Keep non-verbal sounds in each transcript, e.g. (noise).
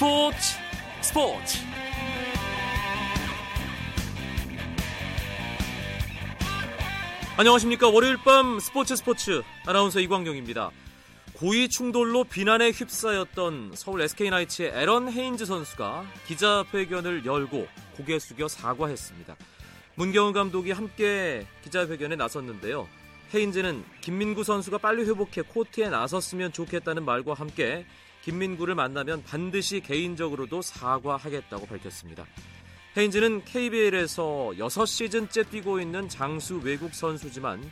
스포츠 스포츠. 안녕하십니까. 월요일 밤 스포츠 스포츠. 아나운서 이광용입니다. 고위 충돌로 비난에 휩싸였던 서울 SK나이츠의 에런 헤인즈 선수가 기자회견을 열고 고개 숙여 사과했습니다. 문경은 감독이 함께 기자회견에 나섰는데요. 헤인즈는 김민구 선수가 빨리 회복해 코트에 나섰으면 좋겠다는 말과 함께 김민구를 만나면 반드시 개인적으로도 사과하겠다고 밝혔습니다. 헤인즈는 KBL에서 6시즌째 뛰고 있는 장수 외국 선수지만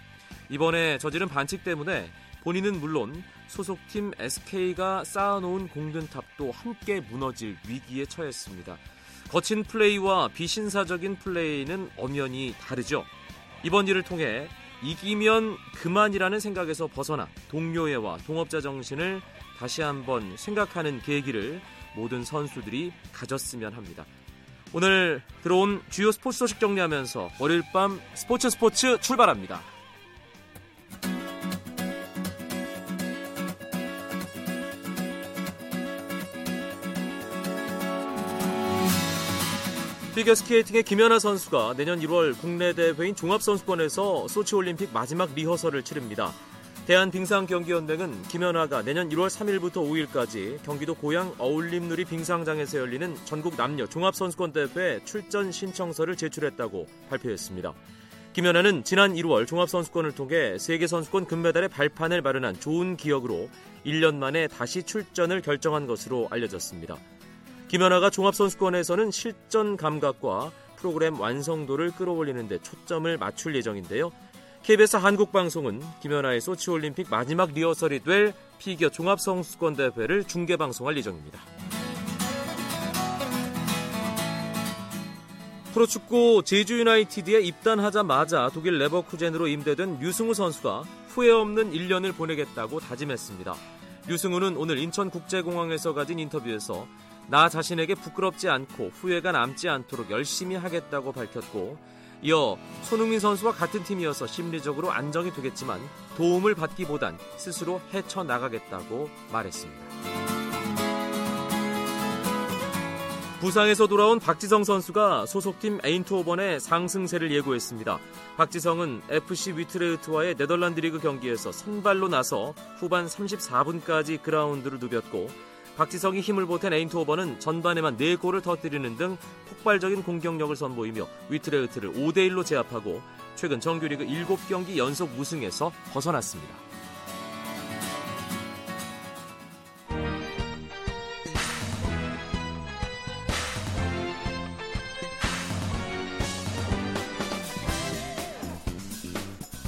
이번에 저지른 반칙 때문에 본인은 물론 소속팀 SK가 쌓아놓은 공든탑도 함께 무너질 위기에 처했습니다. 거친 플레이와 비신사적인 플레이는 엄연히 다르죠. 이번 일을 통해 이기면 그만이라는 생각에서 벗어나 동료애와 동업자 정신을 다시 한번 생각하는 계기를 모든 선수들이 가졌으면 합니다. 오늘 들어온 주요 스포츠 소식 정리하면서 월요일 밤 스포츠 스포츠 출발합니다. 피겨스케이팅의 김연아 선수가 내년 1월 국내 대회인 종합선수권에서 소치올림픽 마지막 리허설을 치릅니다. 대한빙상경기연맹은 김연아가 내년 1월 3일부터 5일까지 경기도 고양 어울림누리 빙상장에서 열리는 전국 남녀 종합선수권 대회 출전 신청서를 제출했다고 발표했습니다. 김연아는 지난 1월 종합선수권을 통해 세계선수권 금메달의 발판을 마련한 좋은 기억으로 1년 만에 다시 출전을 결정한 것으로 알려졌습니다. 김연아가 종합선수권에서는 실전 감각과 프로그램 완성도를 끌어올리는 데 초점을 맞출 예정인데요. KBS 한국방송은 김연아의 소치올림픽 마지막 리허설이 될 피겨 종합선수권 대회를 중계방송할 예정입니다. 프로축구 제주 유나이티드에 입단하자마자 독일 레버쿠젠으로 임대된 류승우 선수가 후회 없는 1년을 보내겠다고 다짐했습니다. 류승우는 오늘 인천국제공항에서 가진 인터뷰에서 나 자신에게 부끄럽지 않고 후회가 남지 않도록 열심히 하겠다고 밝혔고 이어 손흥민 선수와 같은 팀이어서 심리적으로 안정이 되겠지만 도움을 받기보단 스스로 헤쳐 나가겠다고 말했습니다. 부상에서 돌아온 박지성 선수가 소속팀 에인트호번의 상승세를 예고했습니다. 박지성은 FC 위트레흐트와의 네덜란드 리그 경기에서 선발로 나서 후반 34분까지 그라운드를 누볐고 박지성이 힘을 보탠 에인트호버는 전반에만 4골을 터뜨리는 등 폭발적인 공격력을 선보이며 위트레흐트를 5대1로 제압하고 최근 정규리그 7경기 연속 무승에서 벗어났습니다.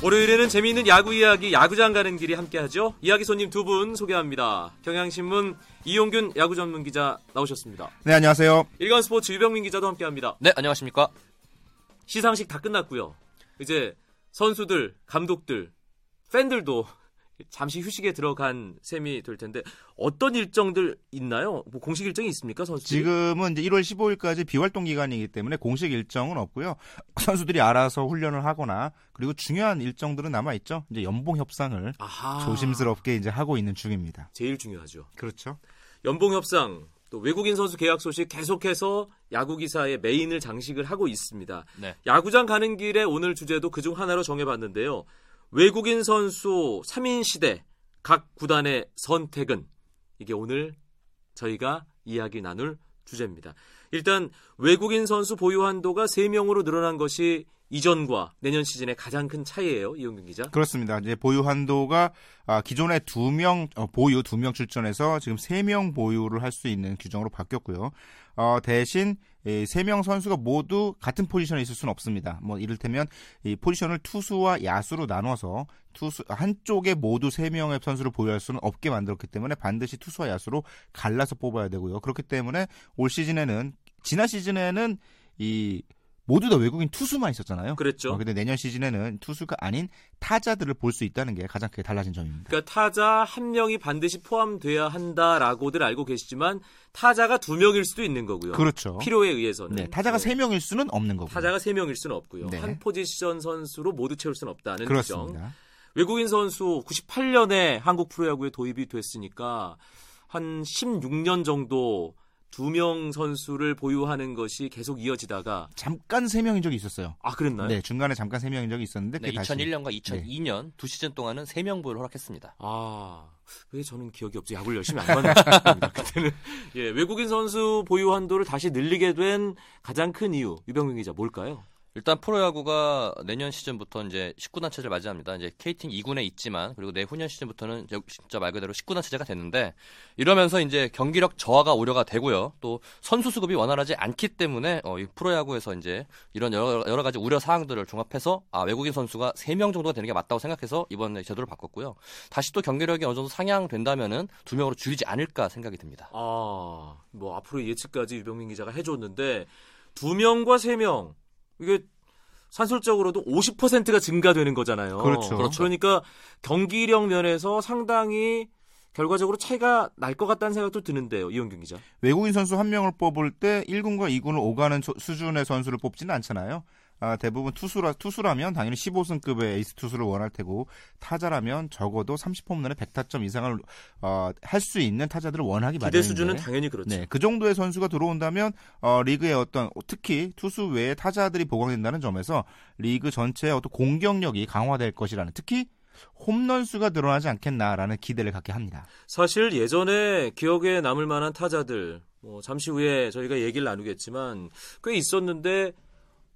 월요일에는 재미있는 야구 이야기 야구장 가는 길이 함께하죠. 이야기 손님 두 분 소개합니다. 경향신문 이용균 야구 전문 기자 나오셨습니다. 네 안녕하세요. 일간 스포츠 유병민 기자도 함께합니다. 네 안녕하십니까. 시상식 다 끝났고요. 이제 선수들, 감독들, 팬들도 잠시 휴식에 들어간 셈이 될 텐데 어떤 일정들 있나요? 뭐 공식 일정이 있습니까, 선수? 지금은 이제 1월 15일까지 비활동 기간이기 때문에 공식 일정은 없고요. 선수들이 알아서 훈련을 하거나 그리고 중요한 일정들은 남아 있죠. 이제 연봉 협상을 아하. 조심스럽게 이제 하고 있는 중입니다. 제일 중요하죠. 그렇죠. 연봉 협상 또 외국인 선수 계약 소식 계속해서 야구 기사의 메인을 장식을 하고 있습니다. 네. 야구장 가는 길에 오늘 주제도 그중 하나로 정해봤는데요. 외국인 선수 3인 시대 각 구단의 선택은 이게 오늘 저희가 이야기 나눌 주제입니다. 일단 외국인 선수 보유 한도가 3명으로 늘어난 것이 이전과 내년 시즌의 가장 큰 차이예요, 이용균 기자. 그렇습니다. 이제 보유 한도가 아, 기존의 2명 어, 보유 2명 출전해서 지금 3명 보유를 할 수 있는 규정으로 바뀌었고요. 어, 대신 세 명 선수가 모두 같은 포지션에 있을 수는 없습니다. 뭐 이를테면 이 포지션을 투수와 야수로 나눠서 투수 한쪽에 모두 세 명의 선수를 보유할 수는 없게 만들었기 때문에 반드시 투수와 야수로 갈라서 뽑아야 되고요. 그렇기 때문에 올 시즌에는 지난 시즌에는 이 모두 다 외국인 투수만 있었잖아요. 그랬죠. 어, 근데 내년 시즌에는 투수가 아닌 타자들을 볼 수 있다는 게 가장 크게 달라진 점입니다. 그러니까 타자 한 명이 반드시 포함돼야 한다라고들 알고 계시지만 타자가 두 명일 수도 있는 거고요. 그렇죠. 필요에 의해서는. 네, 타자가 세 명일 수는 없는 거고요. 타자가 세 명일 수는 없고요. 네. 한 포지션 선수로 모두 채울 수는 없다는 그렇습니다. 규정. 외국인 선수 98년에 한국 프로야구에 도입이 됐으니까 한 16년 정도 두 명 선수를 보유하는 것이 계속 이어지다가 잠깐 세 명인 적이 있었어요. 아 그랬나요? 네, 중간에 잠깐 세 명인 적이 있었는데 네, 그게 다시 2001년과 2002년 두 시즌 동안은 3명 보유를 허락했습니다. 아, 왜 저는 기억이 없지? 야구를 열심히 안 싶습니다. (laughs) 그때는 예, 외국인 선수 보유 한도를 다시 늘리게 된 가장 큰 이유 유병민 기자 뭘까요? 일단 프로야구가 내년 시즌부터 이제 19단 체제를 맞이합니다. 이제 KT 2군에 있지만 그리고 내후년 시즌부터는 진짜 말 그대로 19단 체제가 됐는데 이러면서 이제 경기력 저하가 우려가 되고요. 또 선수 수급이 원활하지 않기 때문에 어, 이 프로야구에서 이제 이런 여러, 여러 가지 우려 사항들을 종합해서 아, 외국인 선수가 3명 정도가 되는 게 맞다고 생각해서 이번에 제도를 바꿨고요. 다시 또 경기력이 어느 정도 상향된다면은 두 명으로 줄이지 않을까 생각이 듭니다. 아, 뭐 앞으로 예측까지 유병민 기자가 해줬는데 두 명과 세 명 이게 산술적으로도 50%가 증가되는 거잖아요. 그렇죠. 그렇죠. 그러니까 경기력 면에서 상당히 결과적으로 차이가 날 것 같다는 생각도 드는데요, 이용균 기자. 외국인 선수 한 명을 뽑을 때 1군과 2군을 오가는 소- 수준의 선수를 뽑지는 않잖아요. 아, 대부분 투수라 투수라면 당연히 15승급의 에이스 투수를 원할 테고 타자라면 적어도 30홈 런에 100타점 이상을 어, 할 수 있는 타자들을 원하기 기대 마련인데 수준은 당연히 그렇죠. 네, 그 정도의 선수가 들어온다면 어, 리그의 어떤 특히 투수 외에 타자들이 보강된다는 점에서 리그 전체의 어떤 공격력이 강화될 것이라는 특히 홈런 수가 늘어나지 않겠나라는 기대를 갖게 합니다. 사실 예전에 기억에 남을 만한 타자들, 뭐 잠시 후에 저희가 얘기를 나누겠지만 꽤 있었는데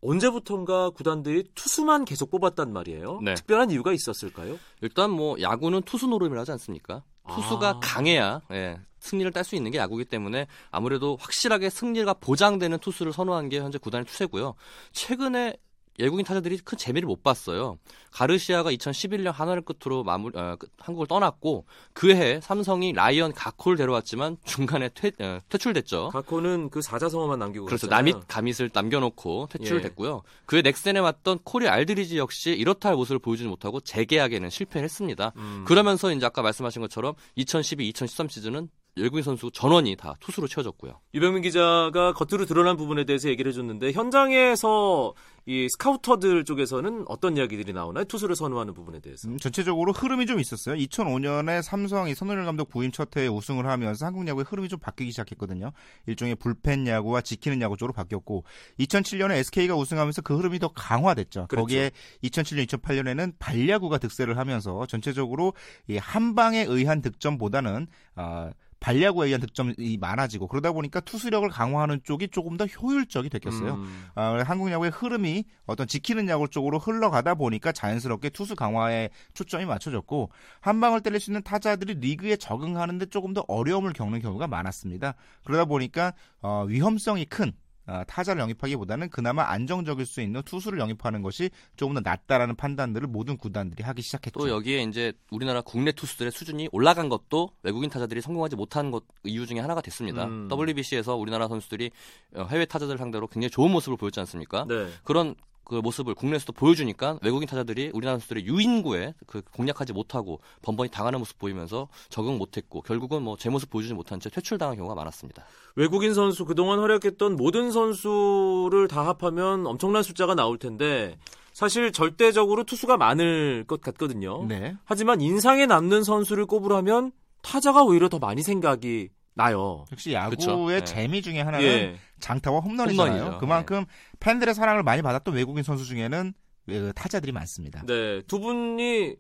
언제부턴가 구단들이 투수만 계속 뽑았단 말이에요. 네. 특별한 이유가 있었을까요? 일단 뭐 야구는 투수 노름을 하지 않습니까? 투수가 아. 강해야 예, 승리를 딸 수 있는 게 야구이기 때문에 아무래도 확실하게 승리가 보장되는 투수를 선호한 게 현재 구단의 추세고요. 최근에 외국인 타자들이 큰 재미를 못 봤어요. 가르시아가 2011년 한화를 끝으로 마무리 어, 끝- 한국을 떠났고 그해 삼성이 라이언 가코를 데려왔지만 중간에 퇴, 어, 퇴출됐죠. 가코는 그 사자성어만 남기고 그렇죠. 나믿가믿을 남겨놓고 예. 퇴출됐고요. 그해 넥센에 왔던 코리 알드리지 역시 이렇다 할 모습을 보여주지 못하고 재계약에는 실패했습니다. 음. 그러면서 이제 아까 말씀하신 것처럼 2012-2013 시즌은 외국인 선수 전원이 다 투수로 채워졌고요. 유병민 기자가 겉으로 드러난 부분에 대해서 얘기를 해줬는데 현장에서 이 스카우터들 쪽에서는 어떤 이야기들이 나오나요? 투수를 선호하는 부분에 대해서. 음, 전체적으로 흐름이 좀 있었어요. 2005년에 삼성이 선호열 감독 부임 첫 해에 우승을 하면서 한국 야구의 흐름이 좀 바뀌기 시작했거든요. 일종의 불펜 야구와 지키는 야구 쪽으로 바뀌었고 2007년에 SK가 우승하면서 그 흐름이 더 강화됐죠. 그렇죠. 거기에 2007년, 2008년에는 발야구가 득세를 하면서 전체적으로 이 한방에 의한 득점보다는 아, 발야구에 의한 득점이 많아지고 그러다 보니까 투수력을 강화하는 쪽이 조금 더 효율적이 됐겠어요. 음. 아, 한국 야구의 흐름이 어떤 지키는 야구 쪽으로 흘러가다 보니까 자연스럽게 투수 강화에 초점이 맞춰졌고 한 방을 때릴 수 있는 타자들이 리그에 적응하는데 조금 더 어려움을 겪는 경우가 많았습니다. 그러다 보니까 어, 위험성이 큰 아, 타자를 영입하기보다는 그나마 안정적일 수 있는 투수를 영입하는 것이 조금 더 낫다라는 판단들을 모든 구단들이 하기 시작했죠. 또 여기에 이제 우리나라 국내 투수들의 수준이 올라간 것도 외국인 타자들이 성공하지 못한 것 이유 중에 하나가 됐습니다. 음. WBC에서 우리나라 선수들이 어, 해외 타자들 상대로 굉장히 좋은 모습을 보였지 않습니까? 네. 그런 그 모습을 국내에서도 보여주니까 외국인 타자들이 우리나라 선수들의 유인구에 그 공략하지 못하고 번번이 당하는 모습 보이면서 적응 못했고 결국은 뭐 제 모습 보여주지 못한 채 퇴출당한 경우가 많았습니다. 외국인 선수 그동안 활약했던 모든 선수를 다 합하면 엄청난 숫자가 나올 텐데 사실 절대적으로 투수가 많을 것 같거든요. 네. 하지만 인상에 남는 선수를 꼽으라면 타자가 오히려 더 많이 생각이 나요. 역시 야구의 그쵸. 네. 재미 중에 하나는 예. 장타와 홈런이잖아요. 홈런이죠. 그만큼 팬들의 사랑을 많이 받았던 외국인 선수 중에는 그 타자들이 많습니다. 네. 두 분이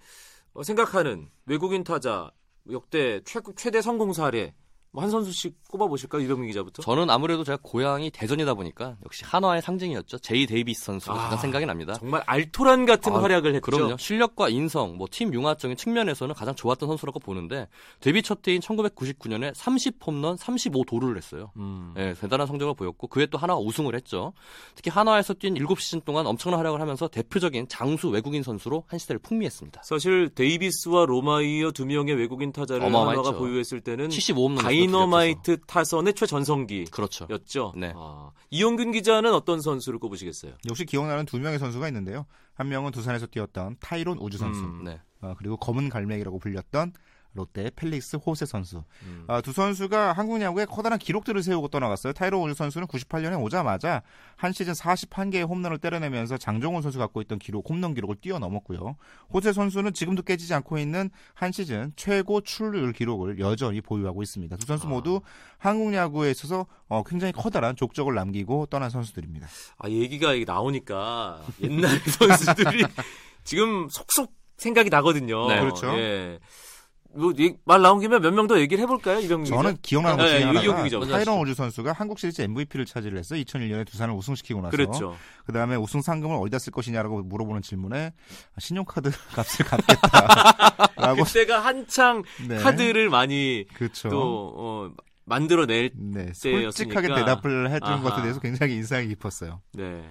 어, 생각하는 외국인 타자 역대 최, 최대 성공 사례 뭐 한 선수씩 꼽아보실까요? 유병민 기자부터. 저는 아무래도 제가 고향이 대전이다 보니까 역시 한화의 상징이었죠. 제이 데이비스 선수가 아, 가장 생각이 납니다. 정말 알토란 같은 아, 활약을 했죠. 그럼요. 실력과 인성, 뭐 팀 융화적인 측면에서는 가장 좋았던 선수라고 보는데 데뷔 첫 해인 1999년에 30홈런 35도루를 했어요. 음. 예, 대단한 성적을 보였고 그해 또 하나가 우승을 했죠. 특히 한화에서 뛴 7시즌 동안 엄청난 활약을 하면서 대표적인 장수 외국인 선수로 한 시대를 풍미했습니다. 사실 데이비스와 로마이어 두 명의 외국인 타자를. 한화가 보유했을 때는 75홈런 다이너마이트 타선의 최전성기였죠. 그렇죠. 네. 네. 이용균 기자는 어떤 선수를 꼽으시겠어요? 역시 기억나는 두 명의 선수가 있는데요. 한 명은 두산에서 뛰었던 타이론 우즈 선수, 음. 네. 어, 그리고 검은 갈매기라고 불렸던 롯데 펠릭스 호세 선수. 음. 아, 두 선수가 한국 야구에 커다란 기록들을 세우고 떠나갔어요. 타이로 우즈 선수는 98년에 오자마자 한 시즌 41개의 홈런을 때려내면서 장정훈 선수 갖고 있던 기록, 홈런 기록을 뛰어넘었고요. 호세 선수는 지금도 깨지지 않고 있는 한 시즌 최고 출루율 기록을 여전히 보유하고 있습니다. 두 선수 모두 한국 야구에 있어서 어, 굉장히 커다란 족적을 남기고 떠난 선수들입니다. 아 얘기가 이게 나오니까 옛날 (laughs) 선수들이 지금 속속 생각이 나거든요. 네. 그렇죠. 예. 뭐말 나온 김에 몇 명 더 얘기를 해볼까요, 이병민? 저는 기억나는 것 네, 중에 네, 하나가 타이런. 우즈 선수가 한국 시리즈 MVP를 차지를 했어요. 2001년에 두산을 우승시키고 나서. 그랬죠. 그 다음에 우승 상금을 어디다 쓸 것이냐라고 물어보는 질문에 신용카드 (laughs) 값을 갚겠다라고. (laughs) 그때가 한창 네. 카드를 많이 그렇죠. 또 어, 만들어낼 네, 때였으니까. 솔직하게 대답을 해준. 것에 대해서 굉장히 인상이 깊었어요. 네.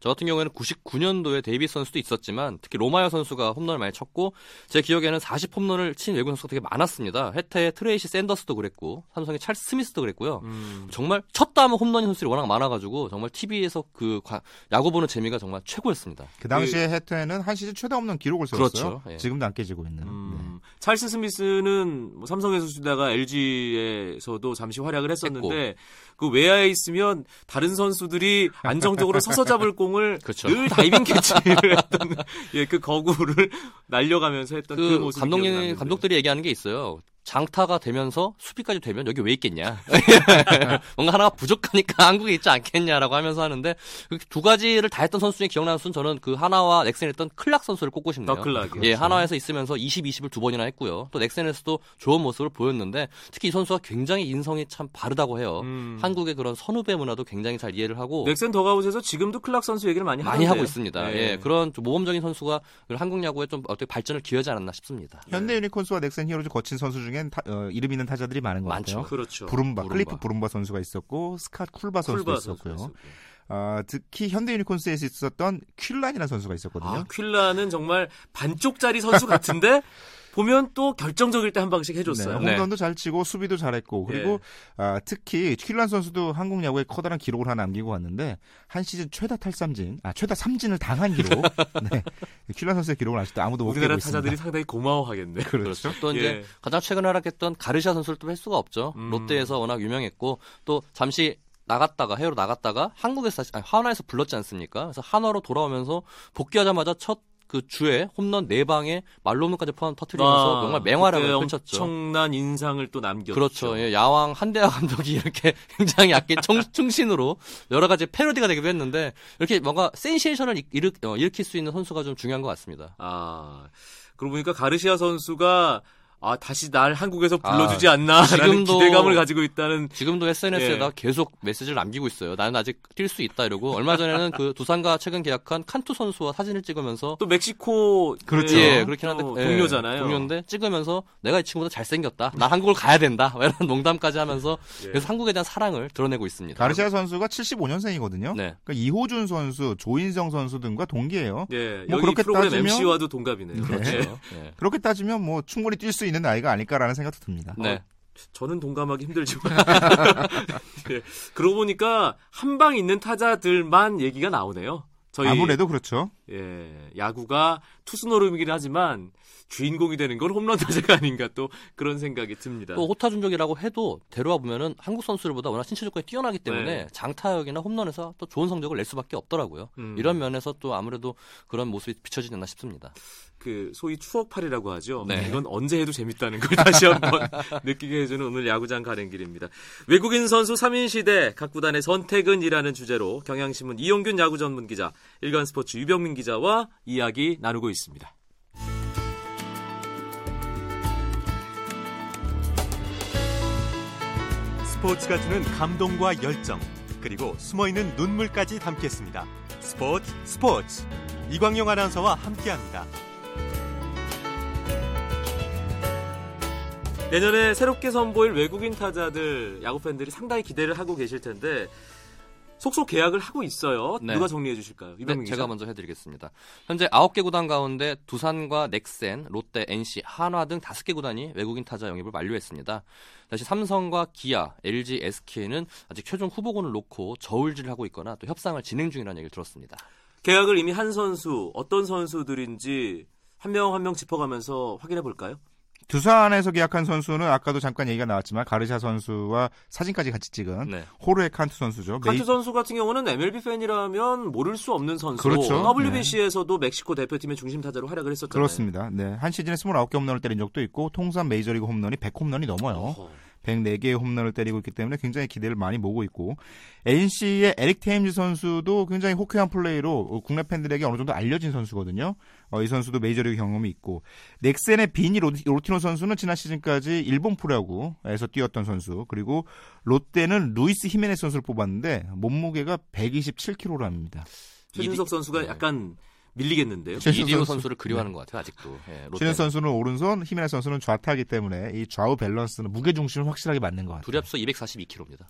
저 같은 경우에는 99년도에 데이비스 선수도 있었지만 특히 로마이어 선수가 홈런을 많이 쳤고 제 기억에는 40 홈런을 친 외국 선수가 되게 많았습니다. 해태의 트레이시 샌더스도 그랬고 삼성의 찰스 스미스도 그랬고요. 음. 정말 쳤다 하면 홈런인 선수들이 워낙 많아가지고 정말 TV에서 그 과- 야구 보는 재미가 정말 최고였습니다. 그 당시에 해태는 한 시즌 최다 홈런 기록을 세웠어요. 그렇죠. 예. 지금도 안 깨지고 있는. 네. 음, 찰스 스미스는 뭐 삼성에서 쓰다가 LG에서도 잠시 활약을 했었는데 그 외야에 있으면 다른 선수들이 안정적으로 서서 잡을 공 (laughs) 을 그렇죠. 늘 다이빙 캐치를 (laughs) 했던 예, 그 거구를 날려가면서 했던 그, 그 모습이 감독님. 감독들이 얘기하는 게 있어요. 장타가 되면서 수비까지 되면 여기 왜 있겠냐. (laughs) 뭔가 하나가 부족하니까 (laughs) 한국에 있지 않겠냐라고 하면서 하는데 그두 가지를 다 했던 선수 중에 기억나는 선수는 저는 그 한화와 넥센에 있던 클락 선수를 꼽고 싶네요. 덕 클락이요. 예, 한화에서 있으면서 20, 20을 두 번이나 했고요. 또 넥센에서도 좋은 모습을 보였는데 특히 이 선수가 굉장히 인성이 참 바르다고 해요. 음. 한국의 그런 선후배 문화도 굉장히 잘 이해를 하고 넥센 더그아웃에서 지금도 클락 선수 얘기를 많이 많이. 하고 있습니다. 예. 예, 그런 좀 모범적인 선수가 한국 야구에 좀 어떻게 발전을 기여하지 않았나 싶습니다. 현대 유니콘스와 넥센 히어로즈 거친 선수 중엔 타- 어, 이름 있는 타자들이 많은 것 많죠. 같아요. 그렇죠. 부rum바, 부rum바. 클리프 브룸바 선수가 있었고 스캇 쿨바 선수도 쿨바 있었고요. 선수가 있었고요. 아, 특히 현대 유니콘스에서 있었던 퀸란이라는 선수가 있었거든요. 아, 퀸란은 정말 반쪽짜리 선수 같은데 (laughs) 보면 또 결정적일 때 한 방씩 해줬어요. 네, 홈런도 잘 치고 수비도 잘했고 그리고 예. 아, 특히 퀸란 선수도 한국 야구에 커다란 기록을 하나 남기고 왔는데 한 시즌 최다 탈삼진, 아 최다 삼진을 당한 기록. (laughs) 네, 퀼란 선수의 기록을 아직도 아무도 못 우리나라 깨고 있습니다. 타자들이 상당히 고마워하겠네. 그렇죠. 또 이제 예. 가장 최근에 활약했던 가르시아 선수를 또할 수가 없죠. 음. 롯데에서 워낙 유명했고 또 잠시 나갔다가 해외로 나갔다가 한국에서 다시- 아니, 한화에서 불렀지 않습니까? 그래서 한화로 돌아오면서 복귀하자마자 첫 그 주에 홈런 네 방에 말로홈런까지 포함 터트리면서 아, 정말 맹활약을 펼쳤죠. 엄청난 인상을 또 남겼죠. 그렇죠. 예, 야왕 한대하 감독이 이렇게 (laughs) 굉장히 청, 충신으로 여러 가지 패러디가 되기도 했는데 이렇게 뭔가 센세이션을 일으, 어, 일으킬 수 있는 선수가 좀 중요한 것 같습니다. 아, 그러고 보니까 가르시아 선수가 아 다시 날 한국에서 불러주지 아, 않나 라는 지금도- 기대감을 가지고 있다는 지금도 SNS에다 예. 계속 메시지를 남기고 있어요. 나는 아직 뛸 수 있다 이러고 얼마 전에는 그 두산과 최근 계약한 칸투 선수와 사진을 찍으면서 또 멕시코 그렇죠. 예, 그렇긴 한데 또 예, 동료잖아요. 동료인데 찍으면서 내가 이 친구보다 잘생겼다. 나 한국을 가야 된다. 이런 농담까지 하면서 예. 그래서 한국에 대한 사랑을 드러내고 있습니다. 가르시아 선수가 75년생이거든요. 네. 그러니까 이호준 선수, 조인성 선수 등과 동기예요. 예, 뭐 여기 그렇게 프로그램 따지면- MC와도 동갑이네요. 그렇죠. 예. 예. 그렇게 따지면 뭐 충분히 뛸 수 있는 나이가 아닐까라는 생각도 듭니다. 네. 저는 동감하기 힘들지만 (laughs) 예. 그러고 보니까 한 방 있는 타자들만 얘기가 나오네요. 저희 아무래도 그렇죠. 예, 야구가 투수 노름이긴 하지만 주인공이 되는 건 홈런 타자가 아닌가 또 그런 생각이 듭니다. 또 호타 준족이라고 해도 데려와 보면은 한국 선수들보다 워낙 신체 조건이 뛰어나기 때문에 네. 장타력이나 홈런에서 또 좋은 성적을 낼 수밖에 없더라고요. 음. 이런 면에서 또 아무래도 그런 모습이 비춰지지 않나 싶습니다. 그 소위 추억팔이라고 하죠. 네. 이건 언제 해도 재밌다는 걸 다시 한번 (laughs) 느끼게 해주는 오늘 야구장 가는 길입니다. 외국인 선수 3인 시대 각 구단의 선택은이라는 주제로 경향신문 이용균 야구 전문 기자, 일간스포츠 유병민 기자와 이야기 나누고 있습니다. 스포츠가 주는 감동과 열정 그리고 숨어있는 눈물까지 담겠습니다. 스포츠 스포츠 이광용 아나운서와 함께합니다. 내년에 새롭게 선보일 외국인 타자들 야구 팬들이 상당히 기대를 하고 계실 텐데 속속 계약을 하고 있어요. 네. 누가 정리해 주실까요? 네, 이병민 기자. 제가 먼저 해드리겠습니다. 현재 9개 구단 가운데 두산과 넥센, 롯데, NC, 한화 등 5개 구단이 외국인 타자 영입을 만료했습니다. 다시 삼성과 기아, LG, SK는 아직 최종 후보군을 놓고 저울질을 하고 있거나 또 협상을 진행 중이라는 얘기를 들었습니다. 계약을 이미 한 선수 어떤 선수들인지 한 명 한명 짚어가면서 확인해 볼까요? 두산에서 계약한 선수는 아까도 잠깐 얘기가 나왔지만 가르샤 선수와 사진까지 같이 찍은 네. 호르에 칸트 선수죠. 칸트 메이- 선수 같은 경우는 MLB 팬이라면 모를 수 없는 선수. 그렇죠. WBC에서도 멕시코 대표팀의 중심 타자로 활약을 했었잖아요. 그렇습니다. 네. 한 시즌에 29개 홈런을 때린 적도 있고 통산 메이저리그 홈런이 100홈런이 넘어요. 어허. 104개의 홈런을 때리고 있기 때문에 굉장히 기대를 많이 모으고 있고 NC의 에릭 테임즈 선수도 굉장히 호쾌한 플레이로 국내 팬들에게 어느 정도 알려진 선수거든요. 어, 이 선수도 메이저리그 경험이 있고 넥센의 비니 로티노 선수는 지난 시즌까지 일본 프로야구에서 뛰었던 선수 그리고 롯데는 루이스 히메네스 선수를 뽑았는데 몸무게가 127kg입니다. 최준석 선수가 네. 약간 밀리겠는데요. 이대호 선수. 선수를 그리워하는 것 같아요 아직도. 예. 신현 선수는 오른손, 히메네스 선수는 좌타이기 때문에 이 좌우 밸런스는 무게 중심을 확실하게 맞는 것 같아요. 둘이 합쳐 242kg입니다.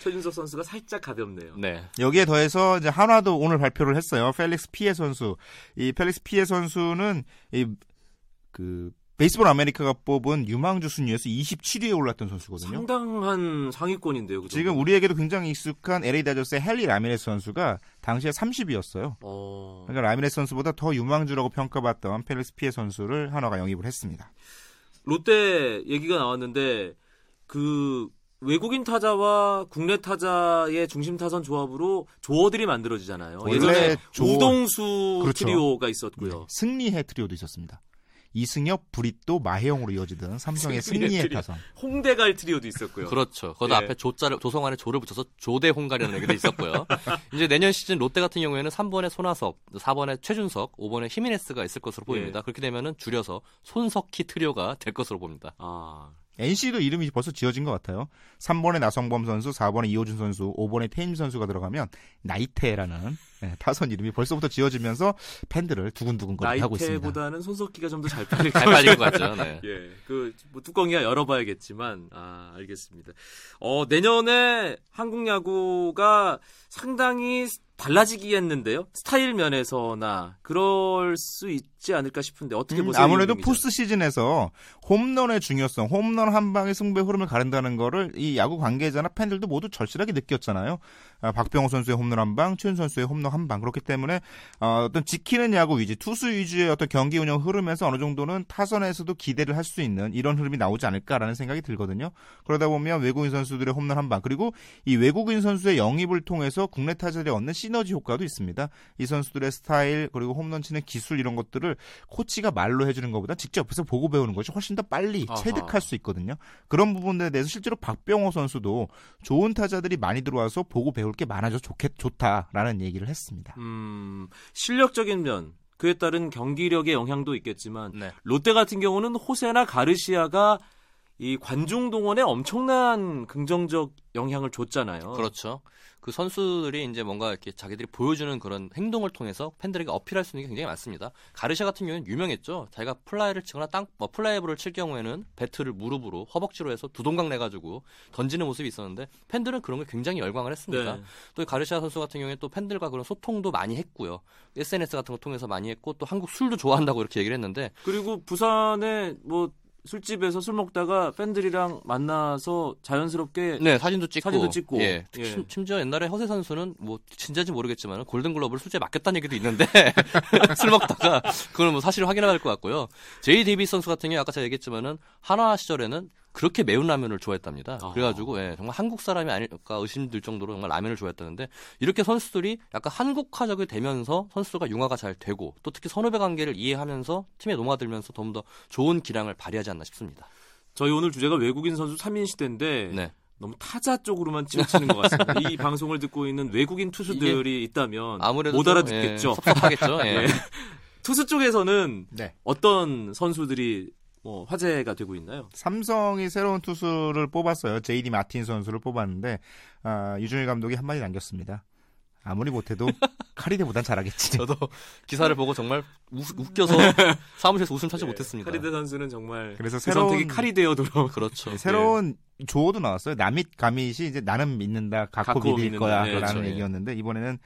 최준석 선수가 살짝 가볍네요. 네. 여기에 더해서 이제 한화도 오늘 발표를 했어요. 펠릭스 피에 선수. 이 펠릭스 피에 선수는 이그 베이스볼 아메리카가 뽑은 유망주 순위에서 27위에 올랐던 선수거든요. 상당한 상위권인데요. 그 지금. 우리에게도 굉장히 익숙한 LA 다저스의 핸리 라미레스 선수가 당시에 30위였어요. 어... 그러니까 라미레스 선수보다 더 유망주라고 평가받던 펠릭스 피에 선수를 한화가 영입을 했습니다. 롯데 얘기가 나왔는데 그 외국인 타자와 국내 타자의 중심 타선 조합으로 조어들이 만들어지잖아요. 예전에 조어- 우동수 그렇죠. 트리오가 있었고요. 승리해 트리오도 있었습니다. 이승엽, 브리또, 마해영으로 이어지던 삼성의 트리오. 타선. 홍대갈 트리오도 있었고요. 그렇죠. 거기 예. 앞에 조자를 조성환의 조를 붙여서 조대 홍갈이라는 얘기도 있었고요. (laughs) 이제 내년 시즌 롯데 같은 경우에는 3번에 손아섭, 4번에 최준석, 5번에 히메네스가 있을 것으로 보입니다. 예. 그렇게 되면은 줄여서 손석희 트리오가 될 것으로 봅니다. 아, NC도 이름이 벌써 지어진 것 같아요. 3번에 나성범 선수, 4번에 이호준 선수, 5번에 테임즈 선수가 들어가면 나이테라는 예, 타선 이름이 벌써부터 지어지면서 팬들을 두근두근 거리게 하고 있습니다. 나이테보다는 손석기가 좀 더 잘 팔릴 잘것 빠진 것 같죠. 네. (laughs) 예, 그, 뭐, 뚜껑이야 열어봐야겠지만, 아, 알겠습니다. 어, 내년에 한국 야구가 상당히 달라지겠는데요? 스타일 면에서나, 그럴 수 있 지 않을까 싶은데, 어떻게 음, 보세요? 아무래도? 포스트 시즌에서 홈런의 중요성, 홈런 한 방의 승부의 흐름을 가른다는 거를 이 야구 관계자나 팬들도 모두 절실하게 느꼈잖아요. 아, 박병호 선수의 홈런 한 방, 최윤 선수의 홈런 한 방. 그렇기 때문에 어, 떤 지키는 야구 위주, 투수 위주의 어떤 경기 운영 흐름에서 어느 정도는 타선에서도 기대를 할 수 있는 이런 흐름이 나오지 않을까라는 생각이 들거든요. 그러다 보면 외국인 선수들의 홈런 한 방, 그리고 이 외국인 선수의 영입을 통해서 국내 타자들이 얻는 시너지 효과도 있습니다. 이 선수들의 스타일 그리고 홈런 치는 기술 이런 것들을 코치가 말로 해주는 것보다 직접 옆에서 보고 배우는 것이 훨씬 더 빨리 아하. 체득할 수 있거든요. 그런 부분에 대해서 실제로 박병호 선수도 좋은 타자들이 많이 들어와서 보고 배울 게 많아져 좋겠 좋다라는 얘기를 했습니다. 음, 실력적인 면, 그에 따른 경기력의 영향도 있겠지만, 네. 롯데 같은 경우는 호세나 가르시아가 이 관중 동원에 엄청난 긍정적 영향을 줬잖아요. 그렇죠. 그 선수들이 이제 뭔가 이렇게 자기들이 보여주는 그런 행동을 통해서 팬들에게 어필할 수 있는 게 굉장히 많습니다. 가르샤 같은 경우는 유명했죠. 자기가 플라이를 치거나 땅, 뭐 플라이볼을 칠 경우에는 배트를 무릎으로 허벅지로 해서 두 동강 내가지고 던지는 모습이 있었는데 팬들은 그런 게 굉장히 열광을 했습니다. 네. 또이 가르샤 선수 같은 경우에 또 팬들과 그런 소통도 많이 했고요. SNS 같은 거 통해서 많이 했고 또 한국 술도 좋아한다고 이렇게 얘기를 했는데 그리고 부산에 뭐 술집에서 술 먹다가 팬들이랑 만나서 자연스럽게 네 사진도 찍고 사진도 찍고. 예, 예. 심- 심지어 옛날에 허세 선수는 뭐 진짜인지 모르겠지만 골든글러브를 술집에 맡겼다는 얘기도 있는데 (laughs) 술 먹다가 그건 뭐 사실 확인해야 할 것 같고요 제이 데이비스 선수 같은 경우 아까 제가 얘기했지만은 한화 시절에는 그렇게 매운 라면을 좋아했답니다. 아. 그래가지고 예, 정말 한국 사람이 아닐까 의심될 정도로 정말 라면을 좋아했다는데 이렇게 선수들이 약간 한국화적이 되면서 선수가 융화가 잘 되고 또 특히 선후배 관계를 이해하면서 팀에 녹아들면서 더더 좋은 기량을 발휘하지 않나 싶습니다. 저희 오늘 주제가 외국인 선수 3인 시대인데 네. 너무 타자 쪽으로만 치우치는 것 같습니다. (laughs) 이 방송을 듣고 있는 외국인 투수들이 있다면 아무래도 못 좀, 알아듣겠죠. 예, 섭섭하겠죠. (laughs) 예. 예. 투수 쪽에서는 네. 어떤 선수들이 뭐 화제가 되고 있나요? 삼성이 새로운 투수를 뽑았어요. 제이디 마틴 선수를 뽑았는데 아, 유준일 감독이 한마디 남겼습니다. 아무리 못해도 (laughs) 카리데보단 잘하겠지. 저도 기사를 보고 정말 우- 웃겨서 사무실에서 웃음 참지 못했습니다. 카리데 선수는 정말 그래서 그 새로운 선택이 카리데어 돌아. 그렇죠. 네, 새로운 조어도 나왔어요. 남잇 가밋이 이제 나는 믿는다, 갖고 갖고 믿을 믿는다. 거야라는 네, 그렇죠, 예. 얘기였는데 이번에는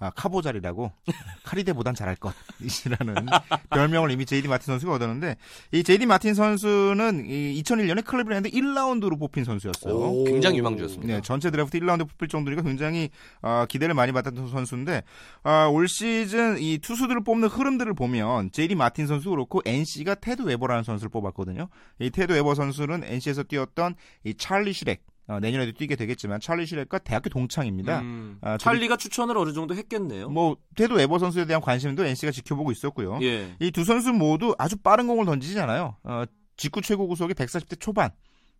아, 카보잘이라고 (laughs) 카리데보단 잘할 것이라는 (laughs) 별명을 이미 제이디 마틴 선수가 얻었는데 이 제이디 마틴 선수는 이 2001년에 클리브랜드 1라운드로 뽑힌 선수였어요. 굉장히 유망주였습니다. 네, 전체 드래프트 1라운드 뽑힐 정도니까 굉장히 어, 기대를 많이 받았던 선수인데 어, 올 시즌 이 투수들을 뽑는 흐름들을 보면 제이디 마틴 선수 그렇고 NC가 테드 웨버라는 선수를 뽑았거든요. 이 테드 웨버 선수는 NC에서 뛰었던 이 찰리 슈렉 어, 내년에도 뛰게 되겠지만 찰리 슈렉과 대학교 동창입니다. 음, 아, 찰리가 추천을 어느 정도 했겠네요. 뭐 테드 웨버 선수에 대한 관심도 NC가 지켜보고 있었고요. 예. 이두 선수 모두 아주 빠른 공을 던지잖아요. 어, 직구 최고 구속이 140대 초반.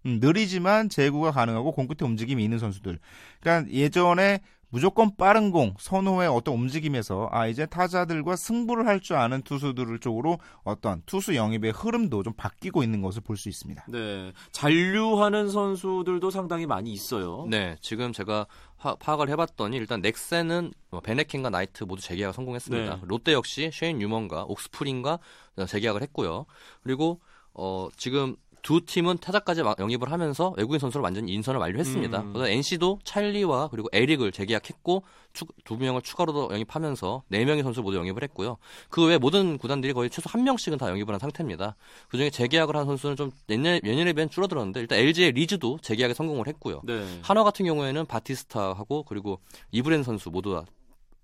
음, 느리지만 제구가 가능하고 공 끝에 움직임이 있는 선수들. 그러니까 예전에 무조건 빠른 공 선호의 어떤 움직임에서 아 이제 타자들과 승부를 할 줄 아는 투수들 쪽으로 어떤 투수 영입의 흐름도 좀 바뀌고 있는 것을 볼 수 있습니다. 네. 잔류하는 선수들도 상당히 많이 있어요. 네, 지금 제가 파, 파악을 해봤더니 일단 넥센은 뭐 베네킨과 나이트 모두 재계약 성공했습니다. 네. 롯데 역시 쉐인 유먼과 옥스프링과 재계약을 했고요. 그리고 어, 지금 두 팀은 타자까지 마- 영입을 하면서 외국인 선수를 완전히 인선을 완료했습니다. 음. 그래서 NC도 찰리와 그리고 에릭을 재계약했고 추- 두 명을 추가로 영입하면서 네 명의 선수 모두 영입을 했고요. 그 외 모든 구단들이 거의 최소 한 명씩은 다 영입을 한 상태입니다. 그중에 재계약을 한 선수는 좀 예년에, 예년에 비해 줄어들었는데 일단 LG의 리즈도 재계약에 성공을 했고요. 네. 한화 같은 경우에는 바티스타하고 그리고 이브렌 선수 모두 다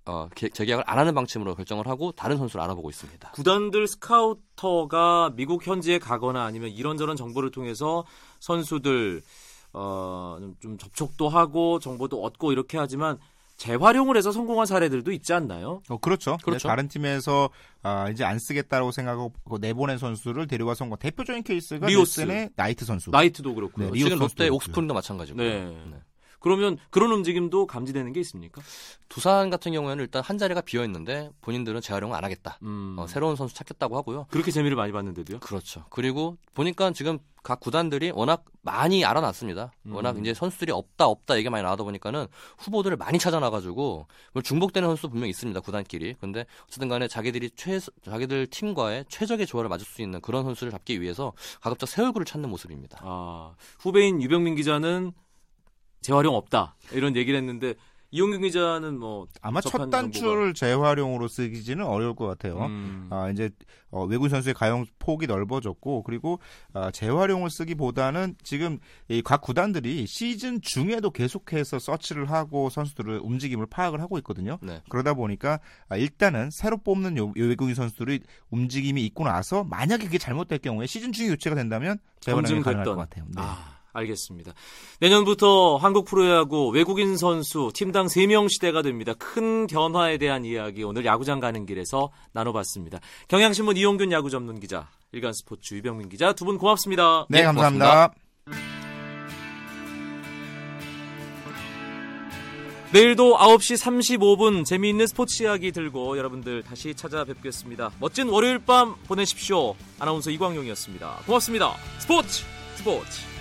어, 개- 재계약을 안 하는 방침으로 결정을 하고 다른 선수를 알아보고 있습니다. 구단들 스카우터가 미국 현지에 가거나 아니면 이런저런 정보를 통해서 선수들 어, 좀- 좀 접촉도 하고 정보도 얻고 이렇게 하지만 재활용을 해서 성공한 사례들도 있지 않나요? 어, 그렇죠. 그렇죠. 다른 팀에서 아, 이제 안 쓰겠다고 생각하고 그 내보낸 선수를 데려와 성공. 대표적인 케이스가 리오스. 넥센의 나이트 선수. 나이트도 그렇고요. 네, 리오 지금 롯데 옥스프링도 마찬가지고. 네. 네. 그러면 그런 움직임도 감지되는 게 있습니까? 두산 같은 경우에는 일단 한 자리가 비어 있는데 본인들은 재활용을 안 하겠다. 음, 어, 새로운 선수 찾겠다고 하고요. 그렇게 재미를 많이 봤는데도요. 그렇죠. 그리고 보니까 지금 각 구단들이 워낙 많이 알아놨습니다. 음. 워낙 이제 선수들이 없다 없다 얘기 많이 나오다 보니까는 후보들을 많이 찾아놔가지고 뭐 중복되는 선수 분명 히 있습니다 구단끼리. 근데 어쨌든 간에 자기들이 최 자기들 팀과의 최적의 조화를 맞을 수 있는 그런 선수를 잡기 위해서 가급적 새 얼굴을 찾는 모습입니다. 아, 후배인 유병민 기자는 재활용 없다 이런 얘기를 했는데 이용균 기자는 뭐 아마 첫 단추를 재활용으로 쓰기지는 어려울 것 같아요. 음, 아, 이제 어, 외국인 선수의 가용 폭이 넓어졌고 그리고 아, 재활용을 쓰기보다는 지금 이각 구단들이 시즌 중에도 계속해서 서치를 하고 선수들을 움직임을 파악을 하고 있거든요. 네. 그러다 보니까 아, 일단은 새로 뽑는 요, 요 외국인 선수들이 움직임이 있고 나서 만약에 그게 잘못될 경우에 시즌 중에 교체가 된다면 재활용이 가능할 것 같아요. 네. 아, 알겠습니다. 내년부터 한국 프로야구 외국인 선수 팀당 3명 시대가 됩니다. 큰 변화에 대한 이야기 오늘 야구장 가는 길에서 나눠봤습니다. 경향신문 이용균 야구 전문 기자, 일간스포츠 유병민 기자 두 분 고맙습니다. 네, 네, 감사합니다. 내일도 9시 35분 재미있는 스포츠 이야기 들고 여러분들 다시 찾아뵙겠습니다. 멋진 월요일 밤 보내십시오. 아나운서 이광용이었습니다. 고맙습니다. 스포츠 스포츠